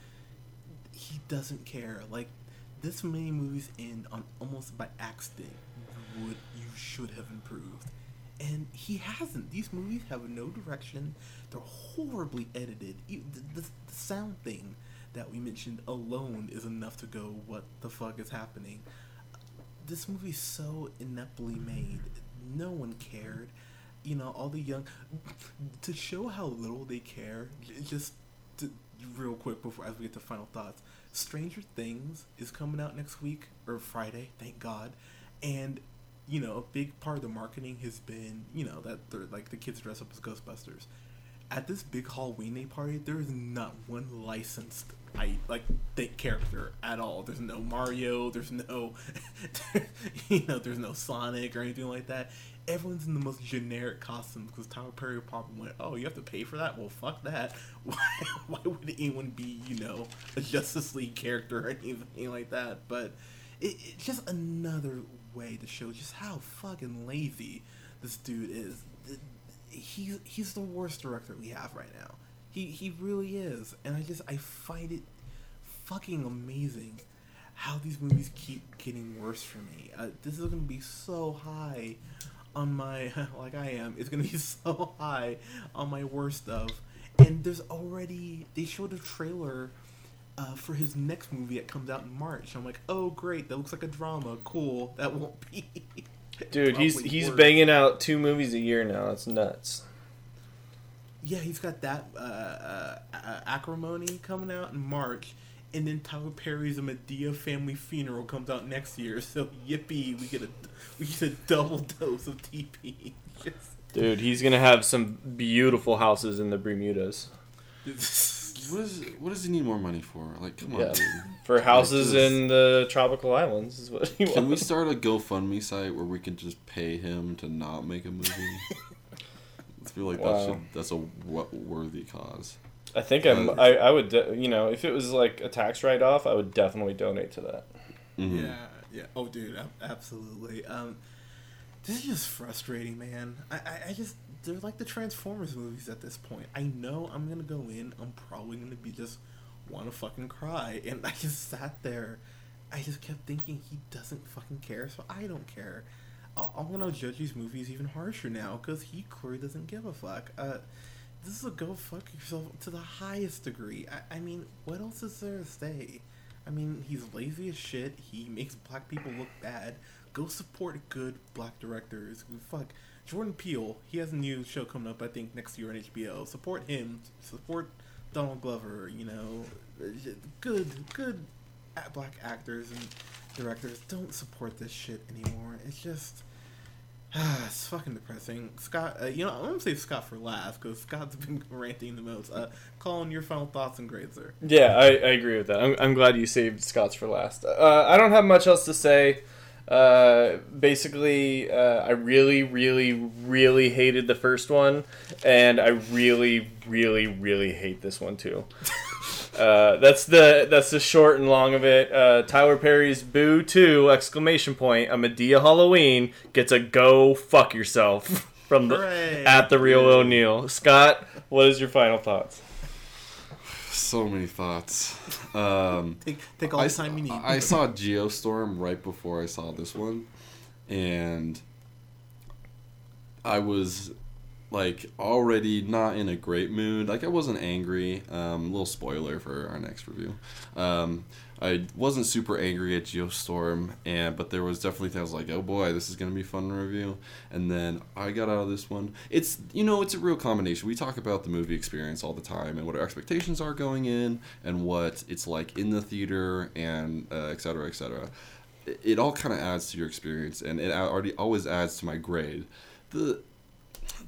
he doesn't care. Like, this many movies end on almost by accident. You would, you should have improved, and he hasn't. These movies have no direction. They're horribly edited. The, the, the sound thing that we mentioned alone is enough to go, "What the fuck is happening?" This movie's so ineptly made. No one cared you know, all the young to show how little they care. Just to, real quick before as we get to final thoughts, Stranger Things is coming out next week or Friday. Thank God, and you know, a big part of the marketing has been you know that they're like the kids dress up as Ghostbusters. At this big Halloween party, there is not one licensed I like the character at all. There's no Mario. There's no, you know, there's no Sonic or anything like that. Everyone's in the most generic costumes because Tyler Perry probably went, "Oh, you have to pay for that? Well, fuck that. Why, why would anyone be, you know, a Justice League character or anything like that?" But it, it's just another way to show just how fucking lazy this dude is. Th- He's the worst director we have right now. He he really is, and I just I find it fucking amazing how these movies keep getting worse for me. Uh, this is gonna be so high on my like I am. It's gonna be so high on my worst of. And there's already they showed a trailer uh, for his next movie that comes out in March. I'm like, oh great, that looks like a drama. Cool. That won't be. Dude, he's probably he's worse. banging out two movies a year now. It's nuts. Yeah, he's got that uh, uh, uh, acrimony coming out in March, and then Tyler Perry's A Madea Family Funeral comes out next year. So yippee, we get a we get a double dose of TP. Dude, he's gonna have some beautiful houses in the Bermudas. Just- What is what does he need more money for? Like, come on, dude. For houses just- in the tropical islands is what he wants. Can we start a GoFundMe site where we can just pay him to not make a movie? I feel like that should that's a wo- worthy cause. I think I'm. Uh, I, I would. De- you know, if it was like a tax write off, I would definitely donate to that. Mhm. Yeah, yeah. Oh, dude, absolutely. Um, this is just frustrating, man. I, I, I just they're like the Transformers movies at this point. I know I'm gonna go in. I'm probably gonna be just want to fucking cry, and I just sat there. I just kept thinking he doesn't fucking care, so I don't care. I'm gonna judge these movies even harsher now because he clearly doesn't give a fuck. Uh, this is a go fuck yourself to the highest degree. I, I mean, what else is there to say? I mean, he's lazy as shit. He makes black people look bad. Go support good black directors. Fuck. Jordan Peele, he has a new show coming up, I think, next year on HBO. Support him. Support Donald Glover, you know. Good, good black actors and directors. Don't support this shit anymore. It's just. it's fucking depressing. Scott, uh, you know, I'm gonna save Scott for last because Scott's been ranting the most. Uh, Colin, your final thoughts and grades, sir. Yeah, I, I agree with that. I'm, I'm glad you saved Scott's for last. Uh, I don't have much else to say. Uh, basically, uh, I really, really, really hated the first one, and I really, really, really hate this one too. Uh, that's the that's the short and long of it. Uh, Tyler Perry's "Boo 2!" exclamation point. A Madea Halloween gets a go fuck yourself from the Hooray. at the real O'Neill. Scott, what is your final thoughts? So many thoughts. Um, Take, take all I, the time you need. I saw Geostorm right before I saw this one, and I was like already not in a great mood. Like I wasn't angry. Um, little spoiler for our next review. Um, I wasn't super angry at Geostorm, and but there was definitely things like, oh boy, this is gonna be fun to review. And then I got out of this one. It's you know it's a real combination. We talk about the movie experience all the time and what our expectations are going in, and what it's like in the theater, and uh, et cetera, et cetera. It, it all kind of adds to your experience, and it already always adds to my grade. The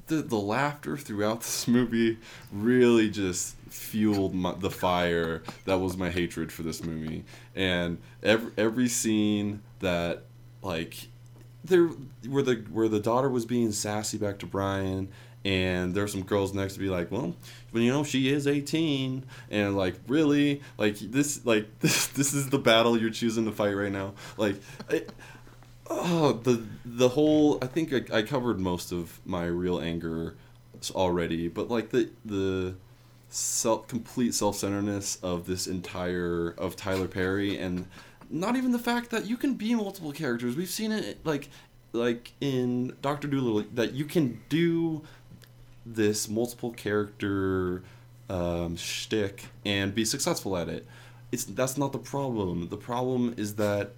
the the laughter throughout this movie really just fueled my, the fire that was my hatred for this movie. And every every scene that like there where the where the daughter was being sassy back to Brian and there's some girls next to be like well but you know she is 18 and like really? Like this like this this is the battle you're choosing to fight right now? Like Oh, the the whole. I think I, I covered most of my real anger already, but like the the self complete self centeredness of this entire of Tyler Perry, and not even the fact that you can be multiple characters. We've seen it like like in Doctor Dolittle that you can do this multiple character um, shtick and be successful at it. It's that's not the problem. The problem is that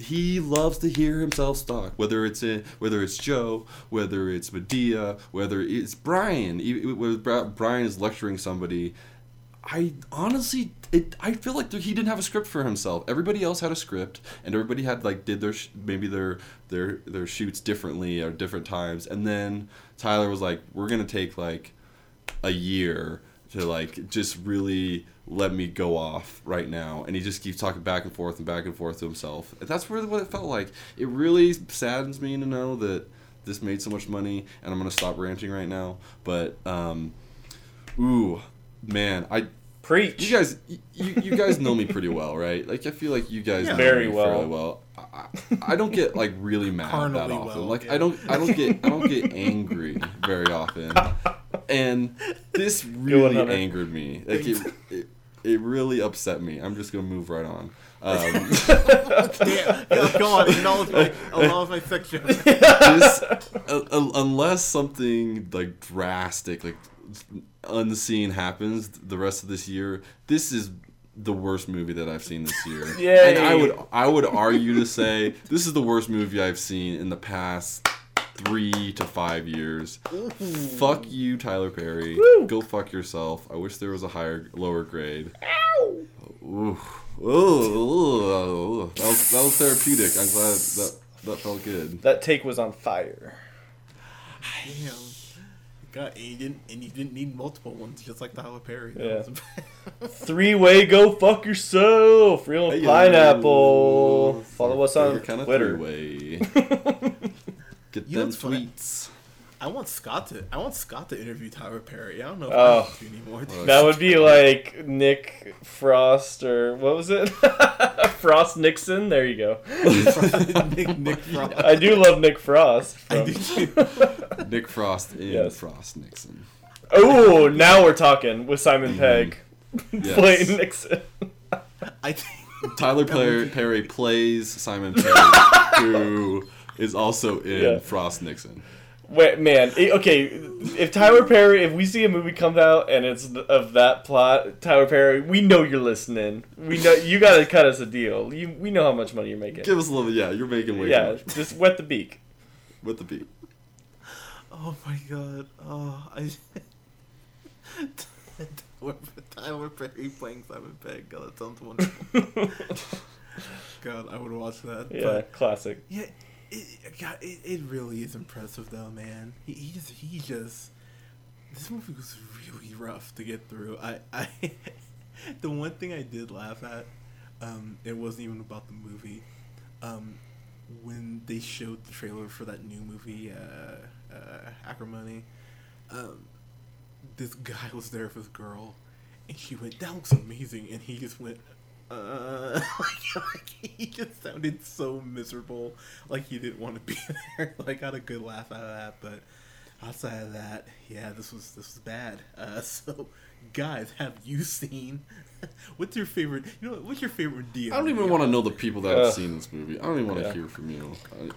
he loves to hear himself talk. Whether it's in, whether it's Joe, whether it's Madea, whether it's Brian. Brian is lecturing somebody. I honestly, it. I feel like he didn't have a script for himself. Everybody else had a script, and everybody had like did their sh- maybe their their their shoots differently or different times. And then Tyler was like, "We're gonna take like a year to like just really let me go off right now and he just keeps talking back and forth and back and forth to himself and that's really what it felt like it really saddens me to know that this made so much money and i'm gonna stop ranting right now but um ooh man i Preach. you guys you, you guys know me pretty well right like i feel like you guys Yeah. know Very me well. fairly well I, I- I don't get like really mad that Carnally often well, like yeah. i don't i don't get i don't get angry very often and this really angered me. Like it, it, it really upset me. I'm just gonna move right on. Um, yeah, go, go on. Acknowledge my, acknowledge my fiction. this, uh, uh, unless something like drastic, like unseen happens the rest of this year, this is the worst movie that I've seen this year. Yeah. And I would I would argue to say this is the worst movie I've seen in the past three to five years. Fuck you, Tyler Perry. Go fuck yourself. I wish there was a higher, lower grade. Ooh. Ooh, ooh, that was that was therapeutic. I'm glad that that felt good. That take was on fire. Damn. God, and you didn't, and you didn't need multiple ones, just like Tyler Perry. Yeah. Three way go fuck yourself. Real Hey, pineapple. yo. Follow us on Favorite kind of Twitter. three-way. Get You know them what's funny? tweets. I want Scott to. I want Scott to interview Tyler Perry. I don't know if Oh. I want to anymore. Well, That would be like Nick Frost or what was it? Frost Nixon. There you go. Nick, Nick Frost. I do love Nick Frost. I From, do too. Nick Frost in Yes. Frost Nixon. Oh, now we're talking with Simon mm-hmm. Pegg Yes. playing Nixon. I think Tyler Perry, Perry plays Simon Perry, who is also in Yeah. Frost Nixon. Wait, man. Okay, if Tyler Perry, if we see a movie come out and it's of that plot, Tyler Perry, we know you're listening. We know you got to cut us a deal. You, we know how much money you're making. Give us a little. Yeah, you're making way too Yeah, much just wet the beak. with the beak. Oh my god. Oh, I. Tyler- Tyler Perry playing Simon Pegg. God, that sounds wonderful. God, I would watch that. Yeah, But classic. yeah, it, God, it, it really is impressive though, man. He, he just he just this movie was really rough to get through. I I the one thing I did laugh at, um, it wasn't even about the movie. Um, when they showed the trailer for that new movie, uh, uh, Acrimony, um, this guy was there with his girl, and she went, "That looks amazing," and he just went, "Uh," like, he just sounded so miserable, like he didn't want to be there. like, I got a good laugh out of that, but outside of that, yeah, this was this was bad. Uh, so, guys, have you seen? What's your favorite? You know, what's your favorite deal? I don't even want to know the people that Ugh. have seen this movie. I don't even want to Yeah. hear from you. I,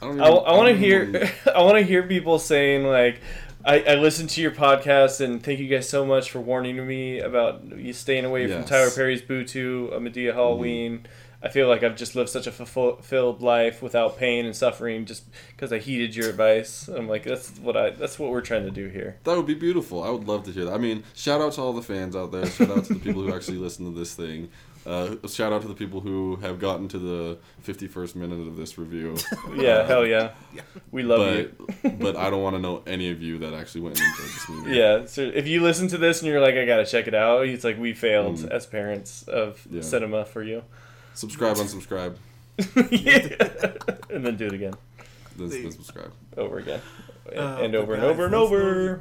I don't. I, I want to hear. even- I want to hear people saying like, I, "I listened to your podcast and thank you guys so much for warning me about you staying away from Tyler Perry's Boo 2 a Madea Halloween." I feel like I've just lived such a fulfilled life without pain and suffering just because I heeded your advice. I'm like, that's what I. That's what we're trying to do here. That would be beautiful. I would love to hear that. I mean, shout out to all the fans out there. Shout out to the people who actually listen to this thing. Uh, shout out to the people who have gotten to the 51st minute of this review. Yeah, hell yeah, we love but you. but I don't want to know any of you that actually went and enjoyed this movie. Yeah, so if you listen to this and you're like, I gotta check it out, it's like we failed Mm. as parents of Yeah. cinema for you. Subscribe, unsubscribe, yeah. and then do it again, then, then subscribe. over again, and, Uh, and but over and over and let's over.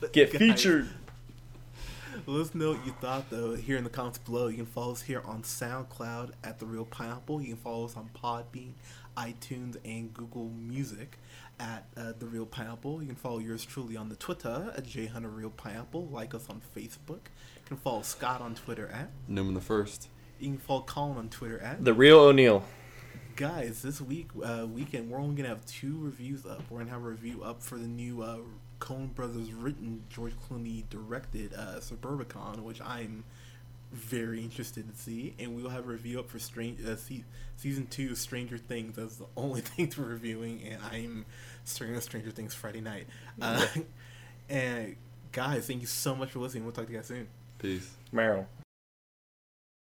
But Get guys, featured. Let us know what you thought though here in the comments below. You can follow us here on SoundCloud at the Real Pineapple. You can follow us on Podbean, iTunes, and Google Music at uh, the Real Pineapple. You can follow yours truly on the Twitter at Hunter Real Pineapple. Like us on Facebook. You can follow Scott on Twitter at. Newman the first. You can follow Colin on Twitter at. The real O'Neill. Guys, this week uh, weekend we're only gonna have two reviews up. We're gonna have a review up for the new uh, Coen Brothers written, George Clooney directed uh, Suburbicon, which I'm very interested to see, and we'll have a review up for Strange uh, se- season two Stranger Things. That's the only thing we're reviewing, and I'm starting on Stranger Things Friday night. Uh, and guys, thank you so much for listening. We'll talk to you guys soon. Peace. Meryl.